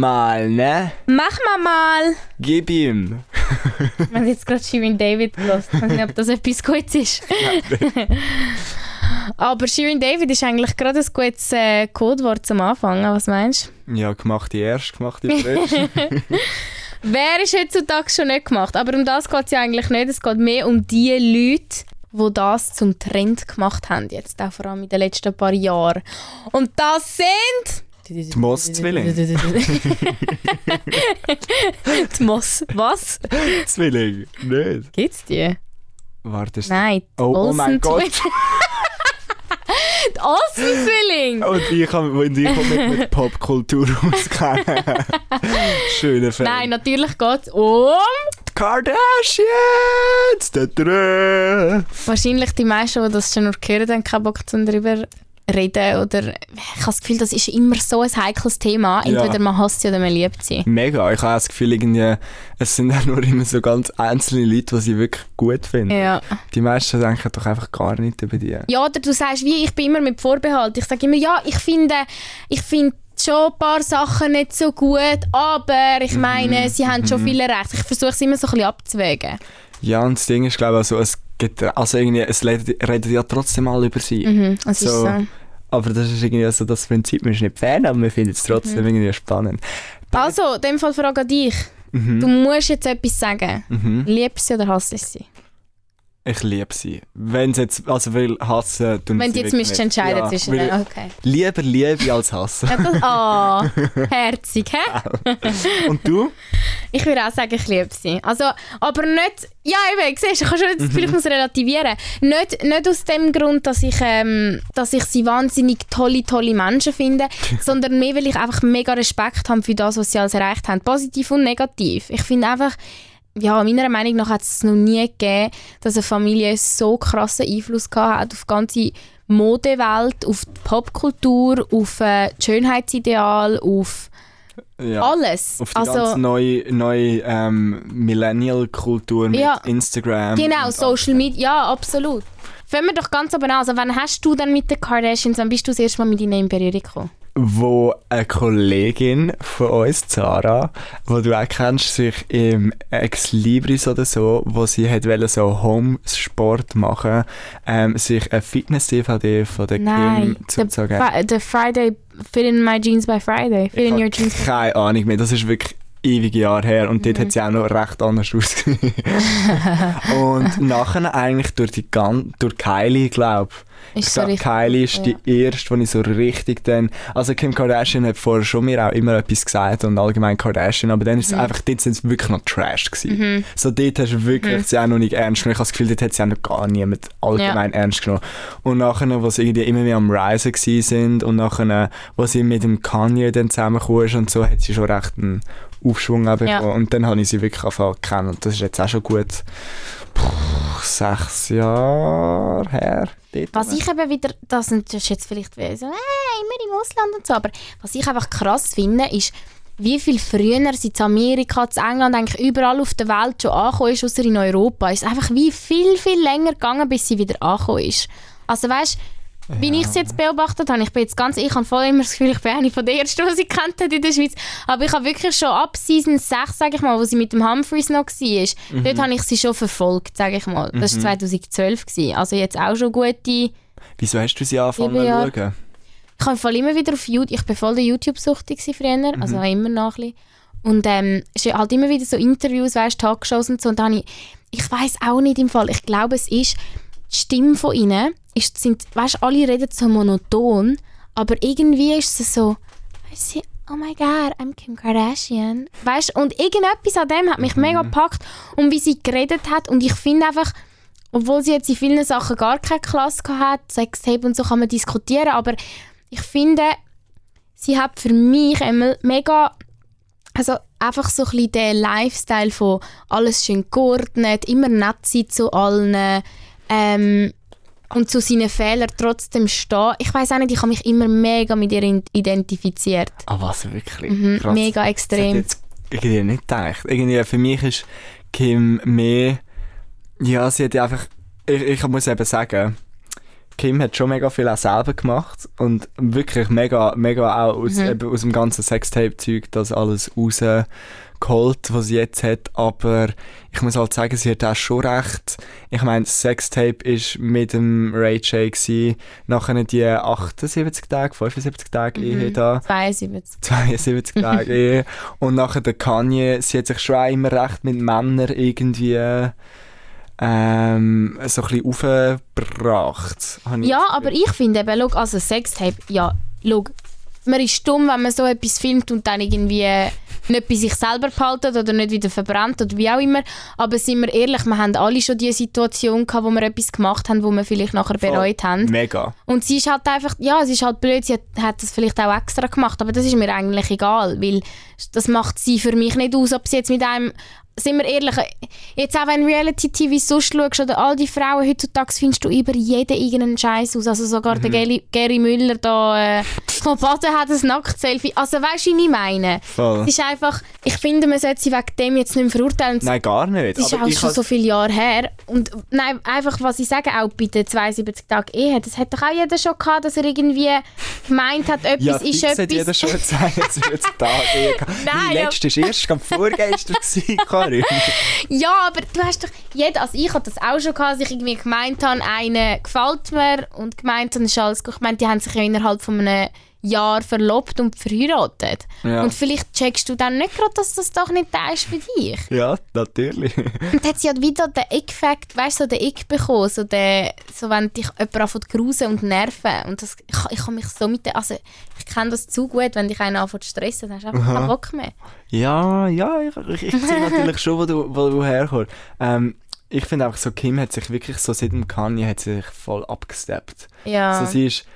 Mal, ne? Mach mal mal! Gib ihm. Wir haben jetzt gerade Shirin David gelesen. Ich weiß nicht, ob das etwas Gutes ist. Aber Shirin David ist eigentlich gerade ein gutes äh, Codewort zum Anfangen. Was meinst Ja, gemacht die erst, gemacht die frisch. Wer ist heutzutage schon nicht gemacht? Aber um das geht es ja eigentlich nicht. Es geht mehr um die Leute, die das zum Trend gemacht haben. Jetzt auch vor allem in den letzten paar Jahren. Und das sind... Die Moss-Zwilling. die Moss... Was? Zwilling, nicht? Gibt's die? Warte, ist Nein, die Oh, oh mein Gott. Die Olsen-Zwillinge! Und ich habe und ich komm mit, mit Popkultur auskennen. Schöner Film. Nein, natürlich geht es um... Kardashians! Da, da, da. Wahrscheinlich die meisten, die das schon noch gehört haben, keinen Bock zum darüber reden. Oder ich habe das Gefühl, das ist immer so ein heikles Thema. Entweder Ja. man hasst sie oder man liebt sie. Mega, ich habe das Gefühl, irgendwie, es sind auch nur immer so ganz einzelne Leute, die sie wirklich gut finden. Ja. Die meisten denken doch einfach gar nicht über die. ja, oder du sagst, wie, ich bin immer mit Vorbehalt. Ich sage immer, ja, ich finde, ich finde schon ein paar Sachen nicht so gut, aber ich meine, sie haben schon viele Rechte. Ich versuche es immer so ein bisschen abzuwägen. Ja, und das Ding ist, glaube ich, also, es also irgendwie, es redet, ja trotzdem alle über sie. Mhm, ist So. so. Aber das ist irgendwie so das Prinzip, man ist nicht Fan, aber man findet es trotzdem Mhm. irgendwie spannend. Also, in dem Fall frage ich dich. Mhm. Du musst jetzt etwas sagen. Mhm. Liebst du sie oder hasst du sie? Ich liebe sie. Wenn sie jetzt, also will hassen, tun Wenn sie du jetzt müsstest entscheiden ja, zwischen denen. Okay. Lieber Liebe als hassen. Ja, das, oh, herzig, hä? Und du? Ich würde auch sagen, ich liebe sie. Also, aber nicht, ja eben, siehst du, ich habe schon das Gefühl, ich muss relativieren. Nicht, nicht aus dem Grund, dass ich, ähm, dass ich sie wahnsinnig tolle, tolle Menschen finde, sondern mehr, weil ich einfach mega Respekt habe für das, was sie alles erreicht haben. Positiv und negativ. Ich finde einfach, ja, meiner Meinung nach hat es noch nie gegeben, dass eine Familie so krassen Einfluss gehabt hat auf die ganze Modewelt, auf die Popkultur, auf äh, das Schönheitsideal, auf Ja. alles. Auf die also, ganze neue, neue ähm, Millennial-Kultur mit Ja. Instagram. Genau, Social Media, ja, absolut. Fangen wir doch ganz oben an. Also, wann hast du denn mit den Kardashians, wann bist du das erste Mal mit ihnen in Berührung gekommen? Wo eine Kollegin von uns, Zara, wo du auch kennst, sich im Ex Libris oder so, wo sie hat wollte so Homesport machen, ähm, sich eine Fitness-DVD von der Kim the, zusagen. Fri- the Friday, Fit in my jeans by Friday. Fit in your jeans by Keine Ahnung mehr, das ist wirklich ewige Jahre her und Mhm. dort hat sie auch noch recht anders ausgesehen. und nachher eigentlich durch die gan durch Kylie, glaube ich. Ist so glaub, richtig. Kylie ist ja. die erste, die ich so richtig dann... Also Kim Kardashian hat vorher schon mir auch immer etwas gesagt und allgemein Kardashian, aber dann ist es Mhm. einfach, dort sind es wirklich noch Trash gewesen. So dort hast du wirklich Mhm. sie auch noch nicht ernst genommen. Ich habe das Gefühl, dort hat sie auch noch gar niemand allgemein ernst genommen. Und nachher, wo sie irgendwie immer mehr am Reisen sind und nachher, wo sie mit dem Kanye dann zusammengekommen ist und so, hat sie schon recht einen Aufschwung bekommen. Ja. Und dann habe ich sie wirklich angefangen zu kennen und das ist jetzt auch schon gut puh, sechs Jahre her. Was ich eben wieder, das ist jetzt vielleicht wie so, äh, immer im Ausland und so, aber was ich einfach krass finde, ist, wie viel früher sie in Amerika, in England, eigentlich überall auf der Welt schon angekommen ist, außer in Europa. Es ist einfach wie viel, viel länger gegangen, bis sie wieder angekommen ist. Also weißt wie ich sie jetzt beobachtet habe, ich bin jetzt ganz, ich habe voll immer das Gefühl, ich bin eine von der Ersten, die sie kennt hat in der Schweiz. Aber ich habe wirklich schon ab Season 6, sage ich mal, wo sie mit dem Humphreys noch war, dort habe ich sie schon verfolgt, sage ich mal. Das war 2012. Gewesen. Also jetzt auch schon gute... Wieso hast du sie angefangen zu schauen? Ich habe voll immer wieder auf YouTube, ich bin voll der YouTube-Suchtig früher, also immer noch ein bisschen. Und ähm, es halt immer wieder so Interviews, weißt, Talkshows und so. Und dann habe ich, ich weiß auch nicht im Fall, ich glaube es ist, die Stimme von ihnen, ist, sind, weißt, alle reden so monoton, aber irgendwie ist es so, weißt du, oh my god, I'm Kim Kardashian. Weißt, und irgendetwas an dem hat mich mega gepackt und wie sie geredet hat und ich finde einfach, obwohl sie jetzt in vielen Sachen gar keine Klasse hat, Sextape und so kann man diskutieren, aber ich finde, sie hat für mich einmal mega, also einfach so ein bisschen den Lifestyle von alles schön geordnet, immer nett sein zu allen ähm, und zu seinen Fehlern trotzdem stehen. Ich weiß auch nicht, ich habe mich immer mega mit ihr identifiziert. Ah, was, wirklich? Mhm, mega Das hätte extrem. ich jetzt irgendwie nicht gedacht. Irgendwie für mich ist Kim mehr... Ja, sie hat ja einfach... Ich, ich muss eben sagen, Kim hat schon mega viel auch selber gemacht und wirklich mega, mega auch aus, Mhm. eben aus dem ganzen Sextape-Zeug das alles rausgeholt, was sie jetzt hat, aber ich muss halt sagen, sie hat auch schon recht. Ich meine, Sextape ist mit dem Ray J gewesen, nachher die 78 Tage, 75 Tage Mhm. Ehe da. 72. 72 Tage Ehe. Und nachher der Kanye, sie hat sich schon auch immer recht mit Männern irgendwie ähm, so ein bisschen aufgebracht. ich Ja, das aber ich finde eben, schau, also Sextape, ja, schau, man ist dumm, wenn man so etwas filmt und dann irgendwie nicht bei sich selber behaltet oder nicht wieder verbrennt oder wie auch immer. Aber sind wir ehrlich, wir haben alle schon die Situation gehabt, wo wir etwas gemacht haben, wo wir vielleicht nachher Voll. bereut haben. Mega. Und sie ist halt einfach, ja, es ist halt blöd, sie hat, hat das vielleicht auch extra gemacht, aber das ist mir eigentlich egal, weil das macht sie für mich nicht aus, ob sie jetzt mit einem, sind wir ehrlich, jetzt auch wenn Reality-TV sonst schaust oder all die Frauen heutzutage findest du über jeden irgendeinen Scheiß aus, also sogar der Gary, Gary Müller da, äh, vom Baden hat ein Nackt-Selfie, also weißt du, wie ich meine? Voll. Es ist einfach, ich finde, man sollte sie wegen dem jetzt nicht mehr verurteilen. Nein, gar nicht. Das ist auch ich schon so viele Jahre her. Und nein, einfach, was ich sage, auch bei den 72 Tagen Ehe, das hat doch auch jeder schon gehabt, dass er irgendwie gemeint hat, etwas ja, ist fix hat jeder etwas. schon 72 Tage Ehe gehabt. Nein, ja. letztes war erst am vorgestern, Karin. Ja, aber du hast doch, jeder, also ich hatte das auch schon gehabt, dass ich irgendwie gemeint habe, einer gefällt mir und gemeint habe, ist alles gut. Ich meine, die haben sich ja innerhalb von einem Jahr verlobt und verheiratet. Ja. Und vielleicht checkst du dann nicht gerade, dass das doch nicht der ist für dich. Ja, natürlich. Und hat sie halt wieder den Ick-Fact, weißt du, so den Ick bekommen, so, den, so wenn dich jemand anfängt grusen und nerven. Und das, ich, ich kann mich so mit der, also ich kenne das zu gut, wenn dich einer anfängt zu stressen, dann hast du einfach keinen Bock mehr. Ja, ja, ich, ich, ich sehe natürlich schon, wo du, wo du herkommst. Ähm, ich finde einfach so, Kim hat sich wirklich so seit dem Kanye hat sich voll abgesteppt. Ja. Also sie ist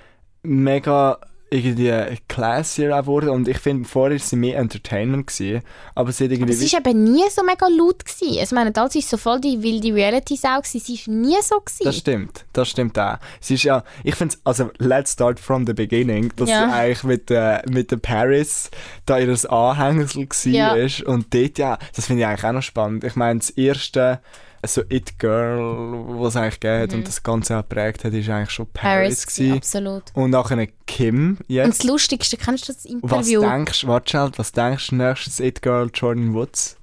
mega irgendwie classier auch geworden und ich finde, vorher war sie mehr Entertainment gewesen, aber sie hat irgendwie... Aber sie war eben nie so mega laut. Gewesen. Ich meine, das war so voll die wilde Reality-Sau. Sie war nie so. Gewesen. Das stimmt, das stimmt auch. Sie ist ja, ich finde also let's start from the beginning, dass Ja. sie eigentlich mit, äh, mit der Paris da ihres Anhängsel war Ja. und dort ja, das finde ich eigentlich auch noch spannend. Ich meine, das erste so It Girl, was es eigentlich gegeben hat und das Ganze auch geprägt hat, ist eigentlich schon Paris, Mhm. Paris, gewesen, absolut. Und nachher Kim Und jetzt. das Lustigste, kennst du das Was Interview? denkst du, warte schnell, was denkst du nächstes It Girl Jordan Woods?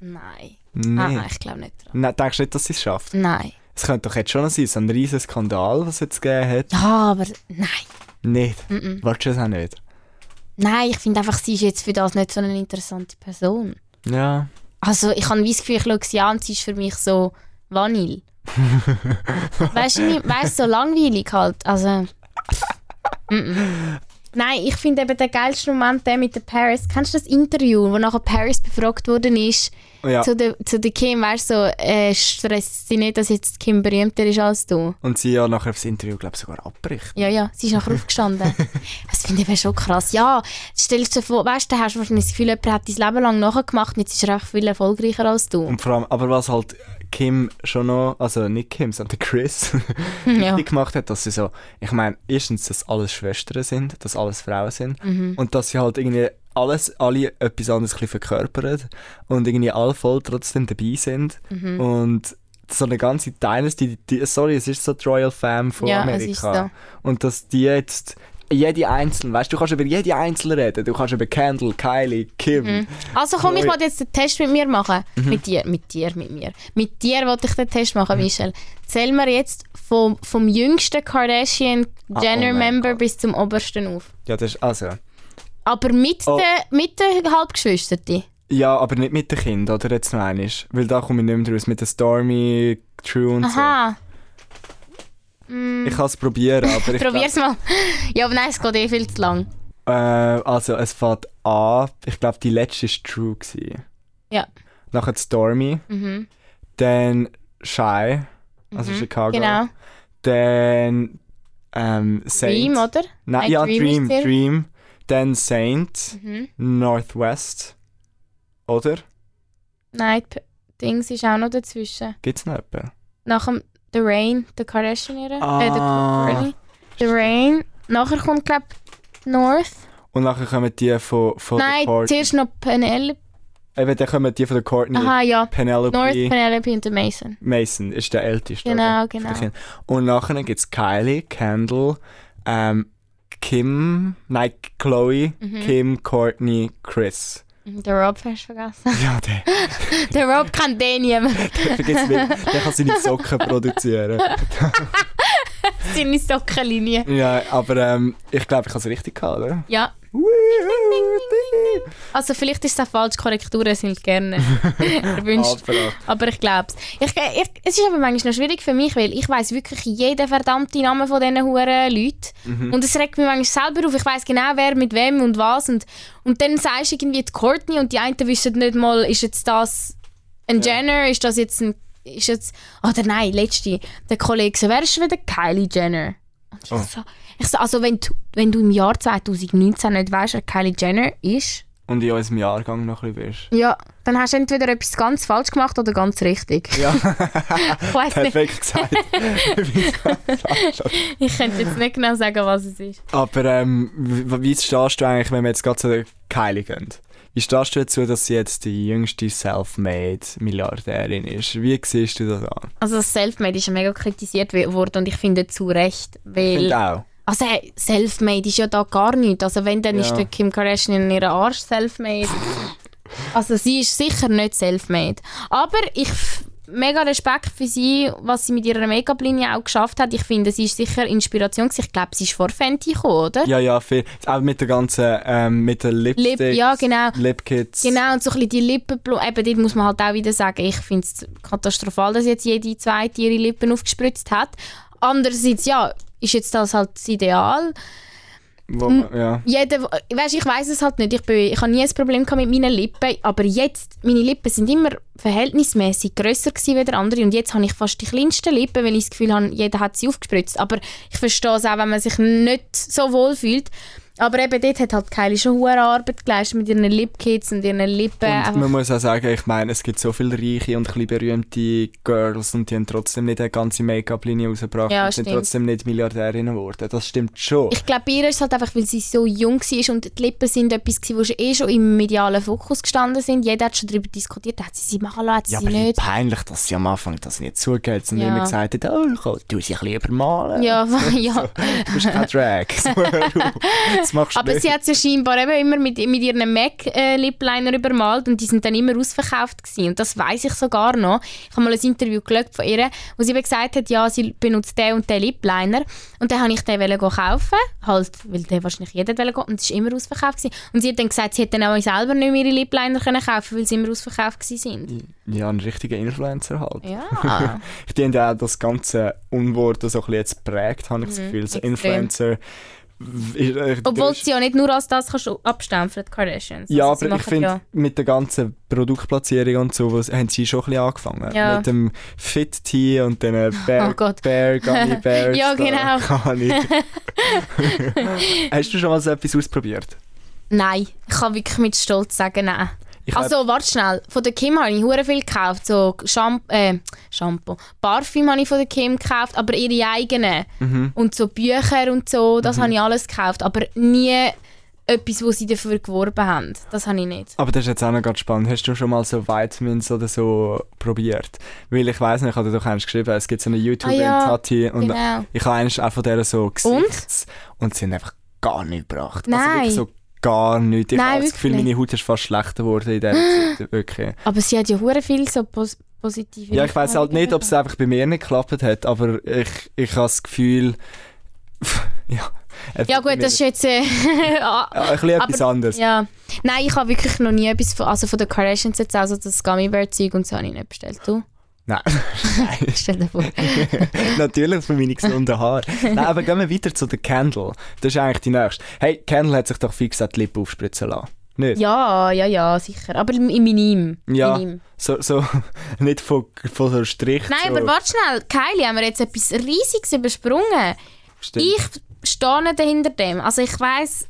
Nein. Nee. Ah, nein, ich glaube nicht dran. Nein, denkst du nicht, dass sie es schafft? Nein. Es könnte doch jetzt schon sein, so ein riesen Skandal, was es jetzt gegeben hat. Ja, aber nein. Nicht. Mm-mm. Willst du es auch nicht? Nein, ich finde einfach, sie ist jetzt für das nicht so eine interessante Person. Ja. Also ich habe das Gefühl, sie ist für mich so Vanille. weißt du, weißt so langweilig halt. Also. mm-mm. Nein, ich finde eben der geilste Moment der mit der Paris. Kennst du das Interview, wo nachher Paris befragt worden ist ja. zu der, zu der Kim? Weißt du, so, äh, stresst sie nicht, dass jetzt Kim berühmter ist als du? Und sie ja nachher das Interview, glaube ich, sogar abbricht. Ja, ja, sie ist nachher aufgestanden. Das finde ich schon krass. Ja, stell dir vor, weißt du, hast du wahrscheinlich das Gefühl, jemand hat dein Leben lang nachgemacht und jetzt ist er echt viel erfolgreicher als du. Und vor allem, aber was halt Kim schon noch, also nicht Kim, sondern Chris, Ja. gemacht hat, dass sie so, ich meine, erstens, dass alles Schwestern sind, dass alles Frauen sind Mhm. und dass sie halt irgendwie alles, alle etwas anderes verkörpern und irgendwie alle voll trotzdem dabei sind Mhm. und so eine ganze Dynasty, die, sorry, es ist so die Royal Fam von Ja, Amerika. ist so. Und dass die jetzt jede einzelne, weißt du, du kannst über jede einzelne reden. Du kannst über Kendall, Kylie, Kim. Also komm, ich wollte jetzt den Test mit mir machen. Mhm. Mit dir, mit dir, mit mir. Mit dir wollte ich den Test machen, Michelle. Zähl mir jetzt vom, vom jüngsten Ah, oh Kardashian-Jenner-Member mein Gott. bis zum obersten auf. Ja, das ist also. Aber mit Oh. den mit den Halbgeschwistern. Ja, aber nicht mit den Kindern, oder jetzt noch einmal. Weil da komme ich nicht mehr raus. Mit der Stormy, True und Aha, so. Ich kann es probieren, aber ich probier's mal. Ja, aber nein, es geht eh viel zu lang. glaub, äh, Also, es fängt an. Ich glaube, die letzte war True. Gewesen. Ja. Nachher Stormy. Mhm. Dann Shy, also Mhm. Chicago. Genau. Dann ähm, Saint. Dream, oder? Nein, ja, Dream Dream. Dream. Dann Saint, Mhm. Northwest. Oder? Nein, Dings ist auch noch dazwischen. Gibt es noch jemanden? Nach dem The Rain, der Kardashian, äh, der Ah. Kourtney. The Rain. Nachher kommt, glaube ich, North. Und nachher kommen die von, von Nein, zuerst noch Penelope. Eben, dann kommen die von der Courtney, Aha, ja. Penelope, North Penelope und der Mason. Mason ist der älteste. Genau, oder? Genau. Kindern. Und nachher gibt es Kylie, Kendall, ähm, Kim, nein, Chloe, Mhm. Kim, Courtney, Chris. Der Rob hast du vergessen. Ja, der, Der Rob kennt den niemand. der, vergisst nicht, der kann seine Socken produzieren. Seine Sockenlinie. Ja, aber ähm, ich glaube, ich habe es richtig gehabt, oder? Ja. Also vielleicht ist es auch falsch, Korrekturen sind gerne erwünscht. Aber ich glaube es. Ich, ich, es ist aber manchmal noch schwierig für mich, weil ich weiß wirklich jeden verdammten Namen von diesen huren Leuten. Und es regt mich manchmal selber auf. Ich weiß genau, wer mit wem und was. Und, und dann sagst du irgendwie die Courtney und die einen wissen nicht mal, ist jetzt das ein Ja. Jenner, ist das jetzt ein... Ist jetzt, oder nein, letzte. Der Kollege so, wer ist wieder Kylie Jenner? Und ich Oh. so, ich so, also wenn du, wenn du im Jahr 2019 nicht weißt, wer Kylie Jenner ist, Und in unserem Jahrgang noch ein bisschen bist. ja, dann hast du entweder etwas ganz falsch gemacht oder ganz richtig. Ja, Ich weiß nicht, perfekt gesagt. ich könnte jetzt nicht genau sagen, was es ist. Aber ähm, wie wie stehst du eigentlich, wenn wir jetzt gerade zu der Kylie gehen? Wie stehst du dazu, dass sie jetzt die jüngste Selfmade-Milliardärin ist? Wie siehst du das an? Also das Selfmade ist ja mega kritisiert worden und ich finde zu Recht, Ich weil... finde auch. Also hey, Selfmade ist ja da gar nichts. Also wenn, dann Ja. ist der Kim Kardashian in ihrem Arsch Selfmade. also sie ist sicher nicht Selfmade. Aber ich mega Respekt für sie, was sie mit ihrer Make-up-Linie auch geschafft hat. Ich finde, sie ist sicher Inspiration. Ich glaube, sie ist vor Fenty gekommen, oder? Ja, ja, viel. Auch mit der ganzen, ähm, mit den Lip, Lipsticks, ja, genau. Lipkits. Genau, und so ein bisschen die Lippenblumen, eben dort muss man halt auch wieder sagen, ich finde es katastrophal, dass jetzt jede zweite ihre Lippen aufgespritzt hat. Andererseits, ja, ist jetzt das halt das Ideal. Wo, ja. Jeder, weißt, ich weiß es halt nicht, ich, bin, ich habe nie ein Problem mit meinen Lippen, aber jetzt, meine Lippen sind immer verhältnismäßig grösser gewesen als andere und jetzt habe ich fast die kleinsten Lippen, weil ich das Gefühl habe, jeder hat sie aufgespritzt. Aber ich verstehe es auch, wenn man sich nicht so wohl fühlt. Aber eben dort hat halt Kylie schon hohe Arbeit geleistet mit ihren Lipkits und ihren Lippen. Und man muss auch sagen, ich meine, es gibt so viele reiche und ein berühmte Girls und die haben trotzdem nicht eine ganze Make-up-Linie rausgebracht Ja, und sind stimmt. trotzdem nicht Milliardärinnen geworden. Das stimmt schon. Ich glaube, bei ihr ist es halt einfach, weil sie so jung war und die Lippen sind etwas, wo schon eh schon im medialen Fokus gestanden sind. Jeder hat schon darüber diskutiert, hat sie sie machen lassen, hat sie ja, sie aber nicht. peinlich, dass sie am Anfang das nicht zugehört und Ja. immer gesagt hat, oh, komm, du sie ein bisschen übermalen. Ja, ja. Du bist kein Drag. So, das machst du Aber nicht. sie hat sie scheinbar eben immer mit, mit ihren MAC-Lip-Liner übermalt und die sind dann immer ausverkauft gewesen. Und das weiß ich sogar noch. Ich habe mal ein Interview geschaut von ihr, wo sie eben gesagt hat, ja, sie benutzt den und den Lip-Liner. Und dann habe ich den wollen kaufen, halt, weil der wahrscheinlich jeder wollen gehen, und es war immer ausverkauft gewesen. Und sie hat dann gesagt, sie hätte dann auch selber nicht mehr ihre Lip-Liner können kaufen, weil sie immer ausverkauft sind. Ja, ein richtiger Influencer halt. Ja. Die haben ja auch das ganze Unwort so ein bisschen jetzt prägt, habe ich das Gefühl. So Mhm. Influencer. Äh, Obwohl du- sie ja nicht nur als das kannst du abstempeln, die Kardashians. Ja, Also aber ich finde, ja- mit der ganzen Produktplatzierung und so, was, haben sie schon ein bisschen angefangen. Ja. Mit dem Fit Tea und den Bear, Oh Gott. Bear Gummy Bears. Ja, genau. Hast du schon mal so etwas ausprobiert? Nein, ich kann wirklich mit Stolz sagen, nein. Ich hab- also, warte schnell. Von der Kim habe ich hure viel gekauft. So Shampoo, äh, Shampoo. Parfüm habe ich von der Kim gekauft, aber ihre eigenen. Mhm. Und so Bücher und so, das habe ich alles gekauft. Aber nie etwas, wo sie dafür geworben haben. Das habe ich nicht. Aber das ist jetzt auch noch ganz spannend. Hast du schon mal so Vitamins oder so probiert? Weil ich weiss nicht, ich hatte doch eins geschrieben, es gibt so eine YouTuberin, Ah ja, Tati, und genau. ich habe eines auch von der so Gesichts und sie haben einfach gar nichts gebracht. Also Nein. wirklich so gar nichts. Ich habe das Gefühl, meine Haut ist fast schlechter geworden in dieser Zeit. Wirklich. Aber sie hat ja hure viel so pos positive Ja, ich weiß halt nicht, ob es einfach bei mir nicht geklappt hat, aber ich, ich habe das Gefühl, ja. Ja gut, das ist jetzt... Äh, Ja, ein bisschen etwas anderes. Ja. Nein, ich habe wirklich noch nie etwas von, also von den Kardashians jetzt, also das Gummy Bear Zeug und so habe ich nicht bestellt. Du? Nein. Stell dir vor. Natürlich für meine gesunden Haare. Nein, aber gehen wir weiter zu der Candle. Das ist eigentlich die nächste. Hey, Candle hat sich doch fix an die Lippen aufspritzen lassen. Nicht? Ja, ja, ja, sicher. Aber im im Minim. Ja. Minim. So, so, nicht von, von so Strich. Nein, so. aber warte schnell. Kylie, haben wir jetzt etwas Riesiges übersprungen. Stimmt. Ich stehe nicht dahinter dem. Also ich weiss,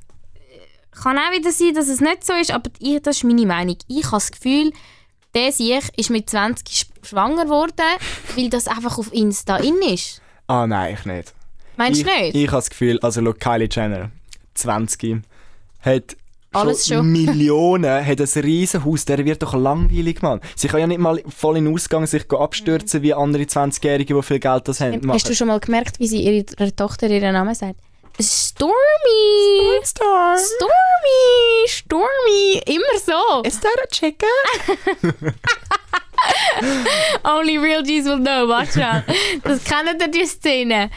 kann auch wieder sein, dass es nicht so ist, aber ich, das ist meine Meinung. Ich habe das Gefühl, der Sieg ist mit 20 sch- schwanger geworden, weil das einfach auf Insta in ist. Ah, nein, ich nicht. Meinst ich, du nicht? Ich habe das Gefühl, also schau, Kylie Jenner, 20, hat Alles schon. Millionen, hat ein riesen Haus, der wird doch langweilig, Mann. Sie kann ja nicht mal voll in den Ausgang sich abstürzen, wie andere 20-Jährige, die viel Geld das haben. Hast du schon mal gemerkt, wie sie ihre, ihrer Tochter ihren Namen sagt? Stormy! Storm. Stormy! Stormy! Immer so! Is that a chicken? Only real G's will know, warte schon. Das kennt ihr die Szene,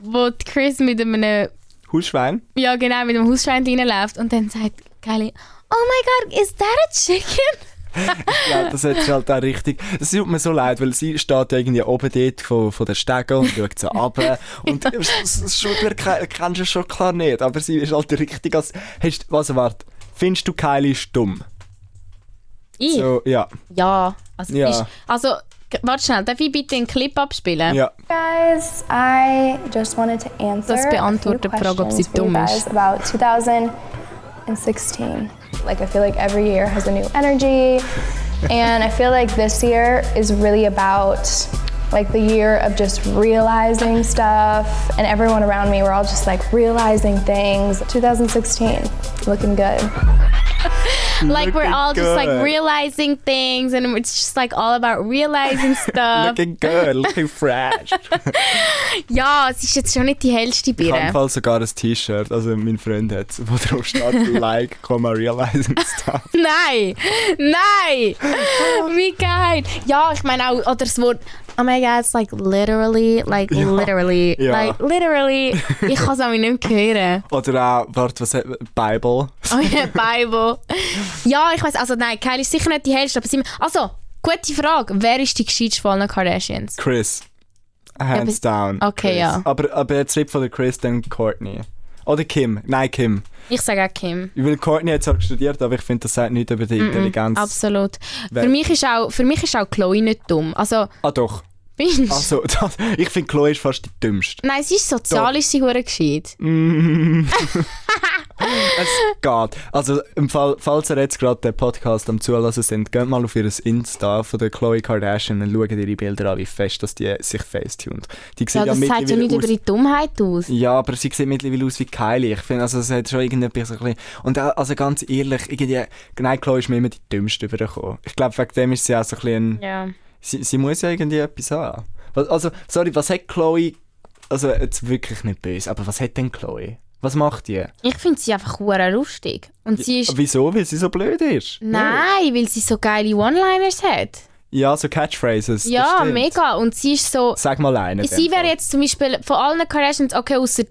wo Chris mit einem, Hausschwein? ja genau, mit einem Hausschwein reinläuft und dann sagt Kylie, oh my god, is that a chicken? ja, das hat halt auch richtig. Das tut mir so leid, weil sie steht ja irgendwie oben dort von, von der Stege und schaut so runter. Und ja. Schulter kennst du schon klar nicht, aber sie ist halt richtig als. Hast, was warte, findest du Kylie stumm? Ich? So, ja. Ja. Also, ja. Ist, also Warte schnell, darf ich bitte einen Clip abspielen? Ja. Guys, I just wanted to answer das beantwortet die Frage, ob sie dumm ist. and 16. Like I feel like every year has a new energy and I feel like this year is really about like the year of just realizing stuff and everyone around me we're all just like realizing things. 2016 looking good. Like we're all just like realizing things and it's just like all about realizing stuff. Looking good, looking fresh. ja, es ist jetzt schon nicht die hellste Ich habe. Fall sogar ein T-Shirt, also mein Freund hat wo drauf steht, like, comma, realizing stuff. Nein! Nein! Wie geil! Ja, ich meine auch, oder das Wort, oh my god, it's like literally, like Ja. literally, Ja. like literally. Ich kann es auch nicht hören. Oder auch, warte, was hat Bible? Oh ja, Bible. Ja, ich weiß, also nein, Kylie ist sicher nicht die hellste, aber sie, also, gute Frage, wer ist die gescheiteste von allen Kardashians? Chris. Hands Ja, down. okay, Chris. ja. Aber, aber jetzt von der Chris, dann Courtney. Oder Kim. Nein, Kim. Ich sage auch Kim. Weil Courtney hat zwar studiert, aber ich finde, das sagt nichts über die Intelligenz. Absolut. Wer- Für mich, ist auch, für mich ist auch Chloe nicht dumm. Also, Ah doch. Findest? Also, das, ich finde, Chloe ist fast die dümmste. Nein, sie ist sozial, Doch. ist sie verdammt gescheit. Es geht. Also, im Fall, falls ihr jetzt gerade den Podcast am Zulassen sind, geht mal auf ihr Insta von der Chloe Kardashian und schaut ihre Bilder an, wie fest dass die sich facetunt. Die sieht Ja, ja, das zeigt ja nicht über aus- die Dummheit aus. Ja, aber sie sieht mittlerweile aus wie Kylie. Ich finde, also, es hat schon irgendetwas ein bisschen... Und auch, also ganz ehrlich, irgendwie... Nein, Chloe ist mir immer die dümmste übergekommen. Ich glaube, wegen dem ist sie auch so ein bisschen... Ja. Sie, sie muss ja irgendwie etwas haben. Also, sorry, was hat Chloe... Also, jetzt wirklich nicht böse, aber was hat denn Chloe? Was macht die? Ich finde sie einfach hure lustig. Und sie ist... Wieso? Weil sie so blöd ist? Nein, weil sie so geile One-Liners hat. Ja, so Catchphrases. Ja, mega. Und sie ist so... Sag mal einen. in Sie wäre jetzt zum Beispiel von allen Kardashians, okay, außer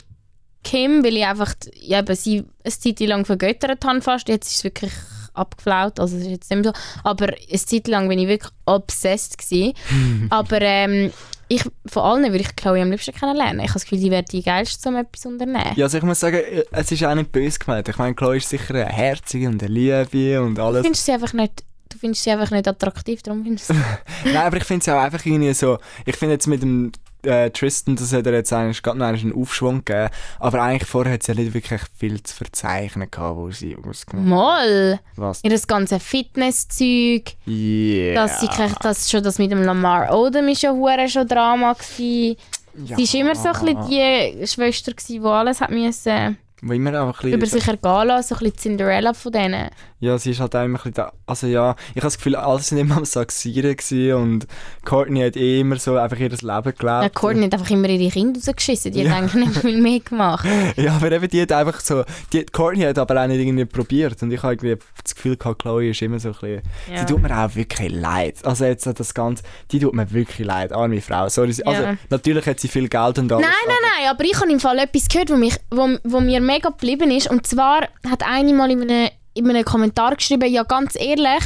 Kim, weil ich einfach ja, eben sie eine Zeit lang vergöttert habe fast. Jetzt ist es wirklich abgeflaut, also es ist jetzt nicht mehr so. Aber eine Zeit lang bin ich wirklich obsessed gewesen. Aber ähm, ich, von allen würde ich Chloe am liebsten kennenlernen. Ich habe das Gefühl, sie wäre die geilste, um etwas zu unternehmen. Ja, also ich muss sagen, es ist auch nicht böse gemeint. Ich meine, Chloe ist sicher eine Herzige und eine Liebe und Du alles. findest sie einfach nicht... Du findest sie einfach nicht attraktiv, darum findest du sie. Nein, aber ich finde es auch einfach irgendwie so. Ich finde jetzt mit dem äh, Tristan, das hat er jetzt eigentlich gerade noch einen Aufschwung gegeben. Aber eigentlich vorher hat sie ja nicht wirklich viel zu verzeichnen gehabt, wo sie ausgemacht Mal! Was? Ihr das ganze Fitnesszeug, Yeah. dass sie kriegt, das schon das mit dem Lamar Odom ist ja hure schon Drama gewesen. ja. Sie war immer so ein bisschen die Schwester, gewesen, die alles hat müssen Wo immer ein bisschen, über sich ergehen lassen, so ein bisschen Cinderella von denen. Ja, sie ist halt auch immer ein bisschen da. Also ja, ich habe das Gefühl, alle sind immer am Saxieren und Courtney hat eh immer so einfach ihr Leben gelebt. Ja, Courtney hat einfach immer ihre Kinder rausgeschissen, die Ja. hat eigentlich nicht viel mehr gemacht. Ja, aber eben die hat einfach so. Die, Courtney hat aber auch nicht irgendwie probiert. Und ich habe irgendwie das Gefühl gehabt, Chloe ist immer so ein bisschen. Ja. Sie tut mir auch wirklich leid. Also jetzt das Ganze. Die tut mir wirklich leid, arme Frau. Sorry. Also Ja. natürlich hat sie viel Geld und alles. Nein, nein, nein, aber ich habe im Fall etwas gehört, wo, mich, wo, wo mir mega geblieben ist. Und zwar hat eine mal in einem, in einem Kommentar geschrieben, ja ganz ehrlich,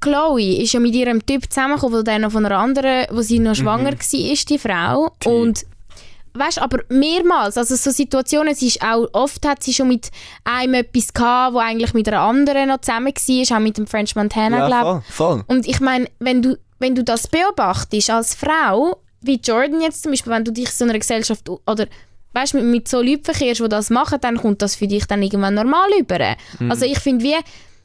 Chloe ist ja mit ihrem Typ zusammengekommen, dann noch von einer anderen, wo sie noch schwanger war, ist die Frau. T. Und weißt, aber mehrmals, also so Situationen, sie ist auch, oft hat sie schon mit einem etwas gehabt, wo eigentlich mit einer anderen noch zusammen war, auch mit dem French Montana, Ja, glaube voll, voll. und ich meine, wenn du, wenn du das beobachtest als Frau, wie Jordan jetzt zum Beispiel, wenn du dich in so einer Gesellschaft oder weißt, mit, mit so Leuten verkehrst, die das machen, dann kommt das für dich dann irgendwann normal über. Also ich finde wie,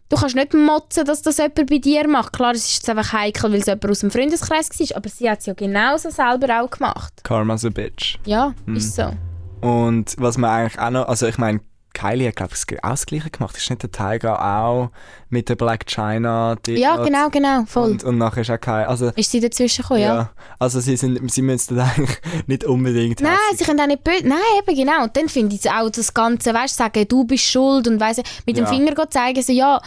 du kannst nicht motzen, dass das jemand bei dir macht. Klar, es ist jetzt einfach heikel, weil es jemand aus dem Freundeskreis war, aber sie hat es ja genauso selber auch gemacht. Karma's a bitch. Ja, ist so. Und was man eigentlich auch noch. Also ich meine, Kylie hat, glaube ich, das Gleiche gemacht. Ist nicht der Tiger auch mit der Black China? Die Ja, genau, genau, voll. Und, und nachher ist auch Kylie. Also, ist sie dazwischen gekommen, ja? ja. Also, sie, sind, sie müssen das eigentlich nicht unbedingt Nein, hässig- sie können auch nicht böse. Nein, eben genau. Und dann finde ich auch das Ganze, weißt du, sagen, du bist schuld und weiss, mit dem Ja. Finger zeigen, so, ja,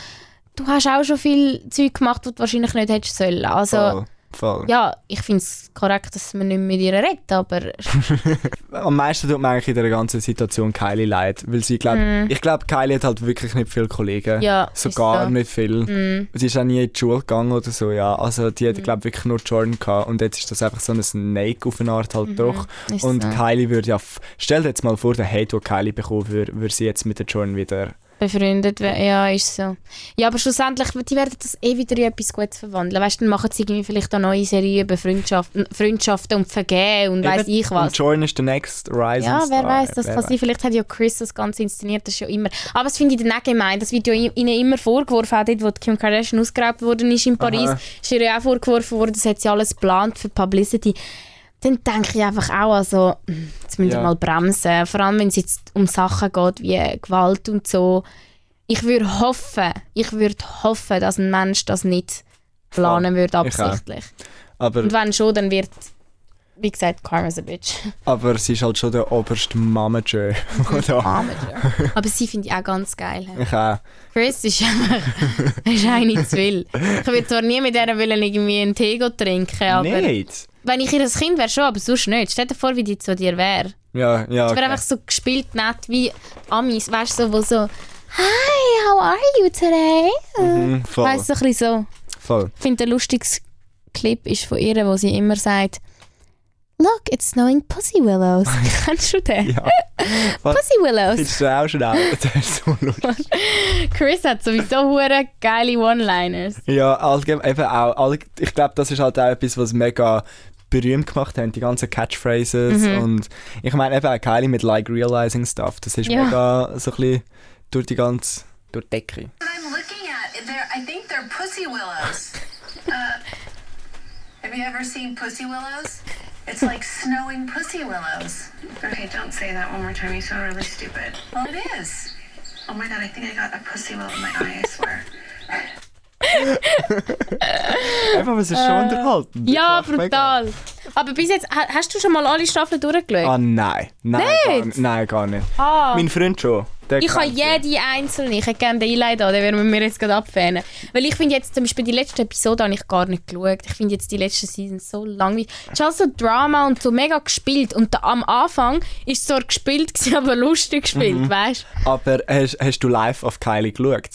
du hast auch schon viel Zeug gemacht, was du wahrscheinlich nicht hättest sollen. Also, Voll, voll. ja, ich finde es korrekt, dass man nicht mit ihr redet, aber Am meisten tut mir eigentlich in der ganzen Situation Kylie leid, weil sie glaub, ich glaube, Kylie hat halt wirklich nicht viele Kollegen. Ja, so ist gar so. nicht viel. mm, Sie ist auch nie in die Schule gegangen oder so, ja. Also die hat, glaube wirklich nur Jordan gehabt und jetzt ist das einfach so ein Snake auf eine Art halt doch. Mhm. ist Und so. Kylie würde ja, stell dir jetzt mal vor, der Hate, den Kylie bekommen würde, würde sie jetzt mit der Jordan wieder... befreundet werden. Ja, ist so. Ja, aber schlussendlich, die werden das eh wieder in etwas Gutes verwandeln. Weißt du, dann machen sie irgendwie vielleicht eine neue Serie über Freundschaften, Freundschaften und Vergehen und Eben, ich was. Und Jordan ist der next Rising Ja, wer weiß, das Wer kann sein. Vielleicht hat ja Chris das Ganze inszeniert, das ist ja immer. Aber das finde ich dann auch gemein. Das wird ja ihnen immer vorgeworfen, auch dort, wo Kim Kardashian ausgeraubt worden ist in Paris, Aha. ist ihr ja auch vorgeworfen worden, das hat sie alles geplant für Publicity. Dann denke ich einfach auch, also, jetzt müssen wir Ja. mal bremsen. Vor allem, wenn es jetzt um Sachen geht wie Gewalt und so. Ich würde hoffen, ich würde hoffen, dass ein Mensch das nicht planen würde, absichtlich. Aber, Und wenn schon, dann wird, wie gesagt, Karma's a bitch. aber sie ist halt schon der oberste? Amateur. Aber sie finde ich auch ganz geil. Ich auch. Chris ist einfach ist eine zu viel. Ich würde zwar nie mit wollen irgendwie einen Tee trinken, aber Nicht? wenn ich ihr ein Kind wäre schon, aber sonst nicht. Stell dir vor, wie die zu dir wäre. Ja, ja. Es wäre Okay. einfach so gespielt nett wie Amis, weißt du, so, wo so Hi, how are you today? Mhm, voll. Weißt du, so ein bisschen so. voll. Ich finde, der lustigste Clip ist von ihr, wo sie immer sagt Look, it's snowing pussy willows. Kennst du den? Ja. Pussy willows. Findest du auch schon auch? Das ist so lustig. Chris hat sowieso hure geile One-Liners. Ja, allgemein eben auch. all- Ich glaube, das ist halt auch etwas, was mega berühmt gemacht haben, die ganzen Catchphrases. Mhm. Und ich meine eben auch Kylie mit Like Realizing Stuff. Das ist Ja. mega so ein bisschen durch die ganze durch die Decke. What I'm looking at, they're, I think they're pussy willows. Uh, have you ever seen pussy willows? It's like snowing pussy willows. Okay, don't say that one more time. You sound really stupid. Well, it is. Oh my god, I think I got a pussy willow in my eye, I swear. Einfach, aber es ist schon unterhaltend. Äh, Ja, Das macht mega- brutal. Aber bis jetzt, ha- hast du schon mal alle Staffeln durchgeschaut? Ah, nein. Nein, gar Nicht? nicht. Nein, gar nicht. Ah. Mein Freund schon. Der Ich habe jede einzelne. Ich hätte gerne den da, den werden wir mir jetzt gerade abfähnen. Weil ich finde jetzt zum Beispiel die letzte Episode habe ich gar nicht geschaut. Ich finde jetzt die letzte Season so langweilig. Es ist so Drama und so mega gespielt. Und da, am Anfang ist es zwar gespielt, aber lustig gespielt, Mhm. weißt Aber hast, hast du live auf Kylie geschaut?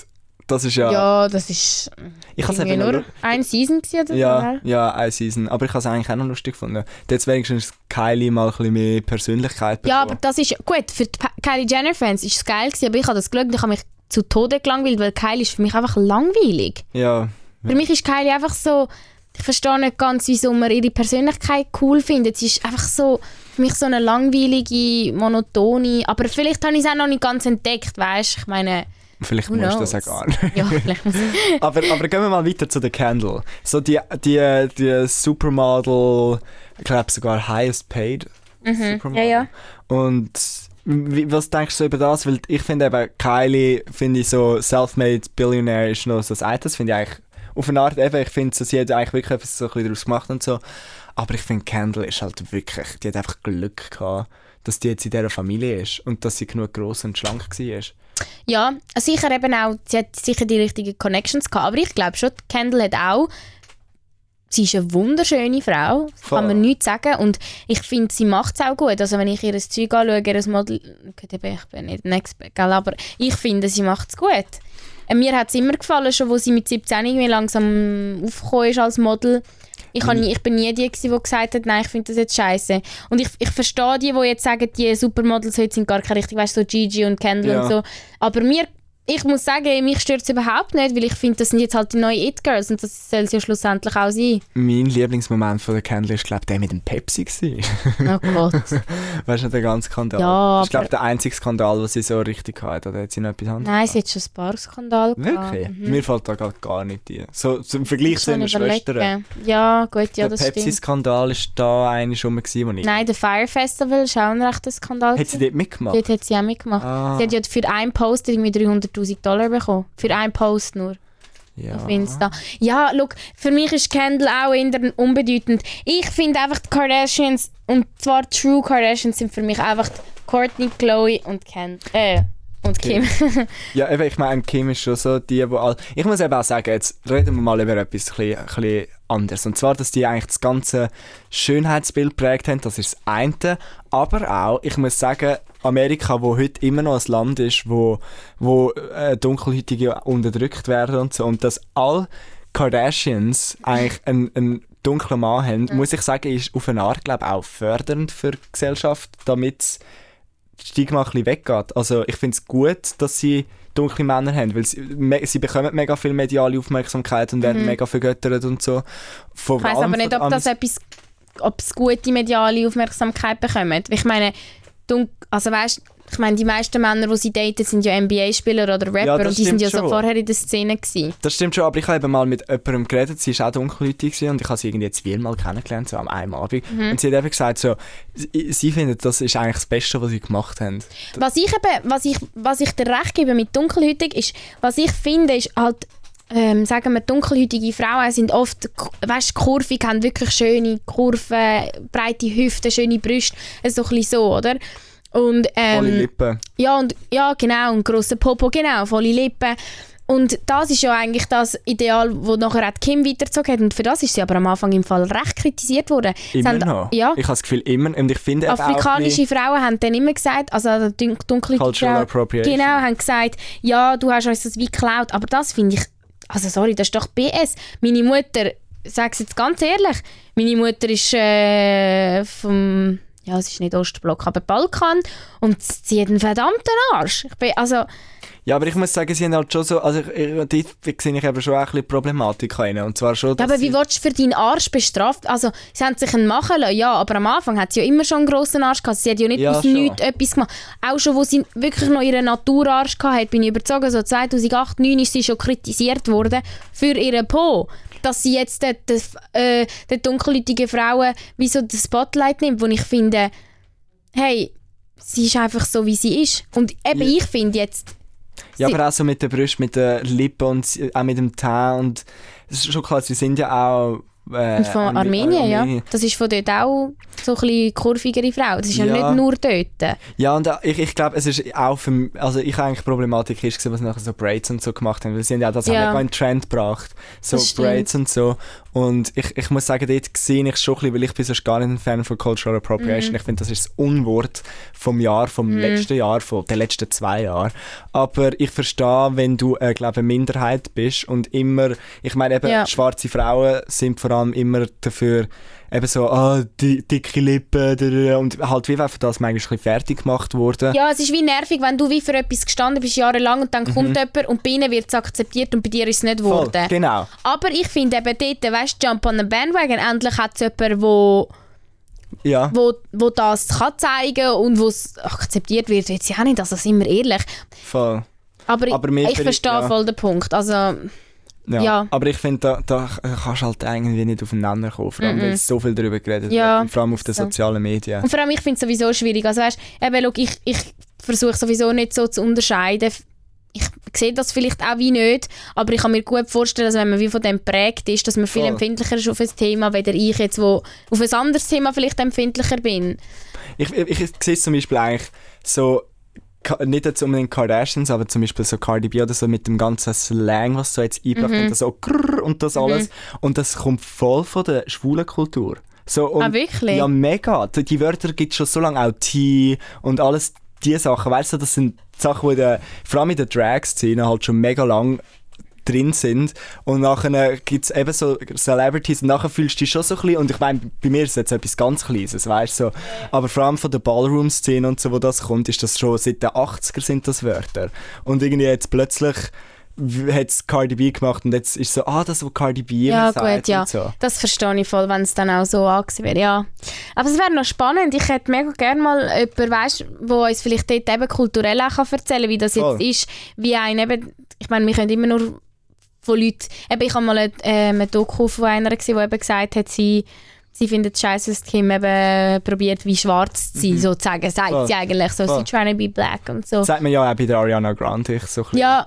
Das ist ja... Ja, das ist ich habe nur eine Season oder so. Ja, ja, eine Season. Aber ich habe es eigentlich auch noch lustig gefunden. Jetzt wenigstens Kylie mal ein bisschen mehr Persönlichkeit Ja, bekommen. aber das ist gut. Für die Kylie Jenner-Fans ist es geil gewesen, aber ich habe das und ich habe mich zu Tode gelangweilt, weil Kylie ist für mich einfach langweilig. Ja, Für mich ist Kylie einfach so, ich verstehe nicht ganz, wieso man ihre Persönlichkeit cool findet. Sie ist einfach so, für mich so eine langweilige, monotone, aber vielleicht habe ich es auch noch nicht ganz entdeckt, weißt du? Ich meine, vielleicht who musst du das auch gar nicht. Ja, vielleicht muss ich. aber, aber gehen wir mal weiter zu der Candle. So die, die, die Supermodel, ich glaube sogar highest paid Supermodel. Mhm. Ja, ja. Und was denkst du über das? Weil ich finde eben, Kylie, finde ich so self-made Billionaire ist noch so das eine. Das finde ich eigentlich auf eine Art eben, ich finde, so, sie hat eigentlich wirklich etwas so ein bisschen daraus gemacht und so. Aber ich finde, Kendall ist halt wirklich, die hat einfach Glück gehabt, dass die jetzt in dieser Familie ist und dass sie genug gross und schlank war. Ja, sicher eben auch, sie hat sicher die richtigen Connections gehabt, aber ich glaube schon, Kendall hat auch, sie ist eine wunderschöne Frau, Voll. kann man nichts sagen und ich finde, sie macht es auch gut, also wenn ich ihr das Zeug anschaue, ihr Model, eben, ich bin nicht ein Expert, aber ich finde, sie macht es gut. Mir hat es immer gefallen, schon wo sie mit 17 irgendwie langsam aufgekommen ist als Model. Ich, nie, ich bin nie die, gewesen, die gesagt hat, nein, ich finde das jetzt scheiße. Und ich, ich verstehe die, die jetzt sagen, die Supermodels heute sind gar keine richtig, weißt du, so Gigi und Kendall Ja. und so. Aber mir ich muss sagen, mich stört es überhaupt nicht, weil ich finde, das sind jetzt halt die neuen It-Girls und das soll es ja schlussendlich auch sein. Mein Lieblingsmoment von der Kendall ist, glaube ich, der mit dem Pepsi. gewesen. Oh Gott. weißt du, der ganze Skandal? Ja, das ist, glaube der einzige Skandal, den sie so richtig hatte. Oder hat sie noch etwas anderes? Nein, sie hat schon ein paar Skandale Wirklich? gehabt. Mhm. Mir fällt da gerade gar nicht ein. So, zum Vergleich zu den Schwestern. Ja, gut, ja, der das stimmt. Pepsi-Skandal ist da eine schon mal, gewesen, ich... Nein, der Fire Festival ist auch ein rechter Skandal. Hat sie dort mitgemacht? Dort hat sie auch mitgemacht. Ah, Sie hat ja für einen Post irgendwie 300'000 Dollar bekommen. Für einen Post nur ja. auf Insta. Ja, look, für mich ist Kendall auch eher unbedeutend. Ich finde einfach die Kardashians, und zwar True Kardashians, sind für mich einfach die Courtney, Chloe und Ken. Äh, und Kim. Ja, eben, ich meine, Kim ist schon so die, wo all... Ich muss eben auch sagen, jetzt reden wir mal über etwas ein bisschen, ein bisschen anderes. Und zwar, dass die eigentlich das ganze Schönheitsbild geprägt haben, das ist das eine. Aber auch, ich muss sagen, Amerika, wo heute immer noch ein Land ist, wo, wo äh, Dunkelhäutige unterdrückt werden und so, und dass all Kardashians eigentlich einen, einen dunklen Mann haben, muss ich sagen, ist auf eine Art, glaube auch fördernd für die Gesellschaft, damit das Stigma ein bisschen weggeht. Also ich finde es gut, dass sie dunkle Männer haben, weil sie, sie bekommen mega viel mediale Aufmerksamkeit und werden mega vergöttert und so. Vor Ich weiß aber nicht, ob das etwas, ob es gute mediale Aufmerksamkeit bekommt. Ich meine, also weißt, ich meine, die meisten Männer, die sie daten, sind ja NBA-Spieler oder Rapper Ja, und die sind ja stimmt so schon. vorher in der Szene gewesen. Das stimmt schon, aber ich habe eben mal mit jemandem geredet, sie war auch dunkelhäutig und ich habe sie irgendwie zweimal kennengelernt, so am einem Abend. Mhm. Und sie hat eben gesagt, so, sie, sie findet, das ist eigentlich das Beste, was sie gemacht haben. Was ich eben, was ich, was ich dir recht gebe mit dunkelhäutig ist, was ich finde, ist halt, ähm, sagen wir, dunkelhäutige Frauen sind oft, weißt, kurvig, haben wirklich schöne Kurven, breite Hüften, schöne Brüste, so ein bisschen so, oder? Und, Volle ähm, Lippen. ja, und, ja, genau, und grosser Popo, genau, volle Lippen. Und das ist ja eigentlich das Ideal, das nachher auch Kim weitergezogen hat. Und für das ist sie aber am Anfang im Fall recht kritisiert worden. Immer haben- noch. Ja, Ich habe das Gefühl, immer. Und ich finde afrikanische Frauen haben dann immer gesagt, also dun- dunkle Cultural Frauen, Appropriation. genau, haben gesagt, ja, du hast uns das wie geklaut. Aber das finde ich, also sorry, das ist doch BS. Meine Mutter, ich sage es jetzt ganz ehrlich, meine Mutter ist äh, vom, ja, es ist nicht Ostblock, aber Balkan und sie hat einen verdammten Arsch. Ich bin, also, Ja, aber ich muss sagen, sie haben halt schon so, also ich, ich, dort sehe ich eben schon auch ein bisschen Problematik rein. Und zwar schon, ja, aber wie willst du für deinen Arsch bestraft? Also, sie haben sich einen machen lassen, ja, aber am Anfang hat sie ja immer schon einen grossen Arsch gehabt. Sie hat ja nicht Ja, aus schon. nichts etwas gemacht. Auch schon, wo sie wirklich noch ihren Naturarsch hatte, bin ich überzeugt, so 2008, 2009 ist sie schon kritisiert worden für ihren Po. Dass sie jetzt den, den, äh, den dunkelhäutigen Frauen wie so das Spotlight nimmt, wo ich finde, hey, sie ist einfach so, wie sie ist. Und eben, Ja. ich finde jetzt, ja, sie- aber auch so mit der Brust, mit den Lippen und auch mit dem Teint. Und es ist schon klar, sie sind ja auch. Äh, und von Arme- Armenien, ja. Das ist von dort auch so ein bisschen kurvigere Frau. Das ist ja, Ja. nicht nur dort. Ja, und ich, ich glaube, es ist auch für m- also ich habe eigentlich Problematik ist, was nachher so Braids und so gemacht haben, weil sie haben ja das Ja. auch mega in den Trend gebracht, so. Braids und so. Und ich, ich muss sagen, dort sehe ich schon ein bisschen, weil ich bin sonst gar nicht ein Fan von Cultural Appropriation. Mhm. Ich finde, das ist das Unwort vom Jahr, vom letzten Jahr, von den letzten zwei Jahren. Aber ich verstehe, wenn du, äh, glaube eine Minderheit bist und immer, ich meine eben, Ja. schwarze Frauen sind vor allem immer dafür, eben so, ah, die, dicke Lippen, und halt wie einfach das manchmal fertig gemacht wurde. Ja, es ist wie nervig, wenn du wie für etwas gestanden bist jahrelang und dann kommt jemand und bei ihnen wird es akzeptiert und bei dir ist es nicht Mhm. Voll, geworden. genau. Aber ich finde eben dort, weißt du, Jump on the Bandwagon, endlich hat es jemanden, wo, Ja, wo, wo das kann zeigen und wo es akzeptiert wird, jetzt ja auch nicht, also sind wir ehrlich. voll. Aber, Aber ich, ich verstehe ja. voll den Punkt. Also, Ja. Ja. Aber ich finde, da, da kannst du halt irgendwie nicht aufeinander kommen, vor allem, Mhm. weil so viel darüber geredet Ja. wird, vor allem auf den So. sozialen Medien. und vor allem, ich finde es sowieso schwierig. Also weißt, eben, schau, ich, ich versuche sowieso nicht so zu unterscheiden. Ich sehe das vielleicht auch wie nicht, aber ich kann mir gut vorstellen, dass wenn man wie von dem prägt ist, dass man viel Voll. empfindlicher ist auf ein Thema, weder ich jetzt, wo auf ein anderes Thema vielleicht empfindlicher bin. Ich, ich, ich sehe es zum Beispiel eigentlich so, nicht jetzt unbedingt Kardashians, aber zum Beispiel so Cardi B oder so mit dem ganzen Slang, was so jetzt eingebracht Mhm. und das so und das alles. Und das kommt voll von der schwulen Kultur. So, und, Ah, wirklich? Ja, mega. Die, Wörter gibt es schon so lange, auch T und alles diese Sachen. Weißt du, das sind Sachen, die der, vor allem in der Drag-Szene halt schon mega lang drin sind und nachher gibt es eben so Celebrities und nachher fühlst du dich schon so ein bisschen, und ich meine, bei mir ist es jetzt etwas ganz Kleines, weißt so. aber vor allem von der Ballroom-Szene und so, wo das kommt, ist das schon seit den 80er sind das Wörter und irgendwie jetzt plötzlich hat es Cardi B gemacht und jetzt ist so, ah, das, was Cardi B Ja, sagt gut, ja. und so. Das verstehe ich voll, wenn es dann auch so angesehen wäre, ja. Aber es wäre noch spannend. Ich hätte mega gerne mal jemanden, weißt, wo uns vielleicht dort eben kulturell auch kann erzählen kann, wie das Voll. jetzt ist. Wie ein eben, ich meine, wir können immer nur von Leuten, eben ich habe mal eine, äh, eine Doku von einer gesehen, die eben gesagt hat, sie Sie findet scheiße, dass Kim eben probiert, wie schwarz zu sein, sozusagen. Sagt Mhm. Voll. sie eigentlich so, Voll. sie trying to be black und so. Das sagt man ja auch bei der Ariana Grande so ein bisschen. Ja,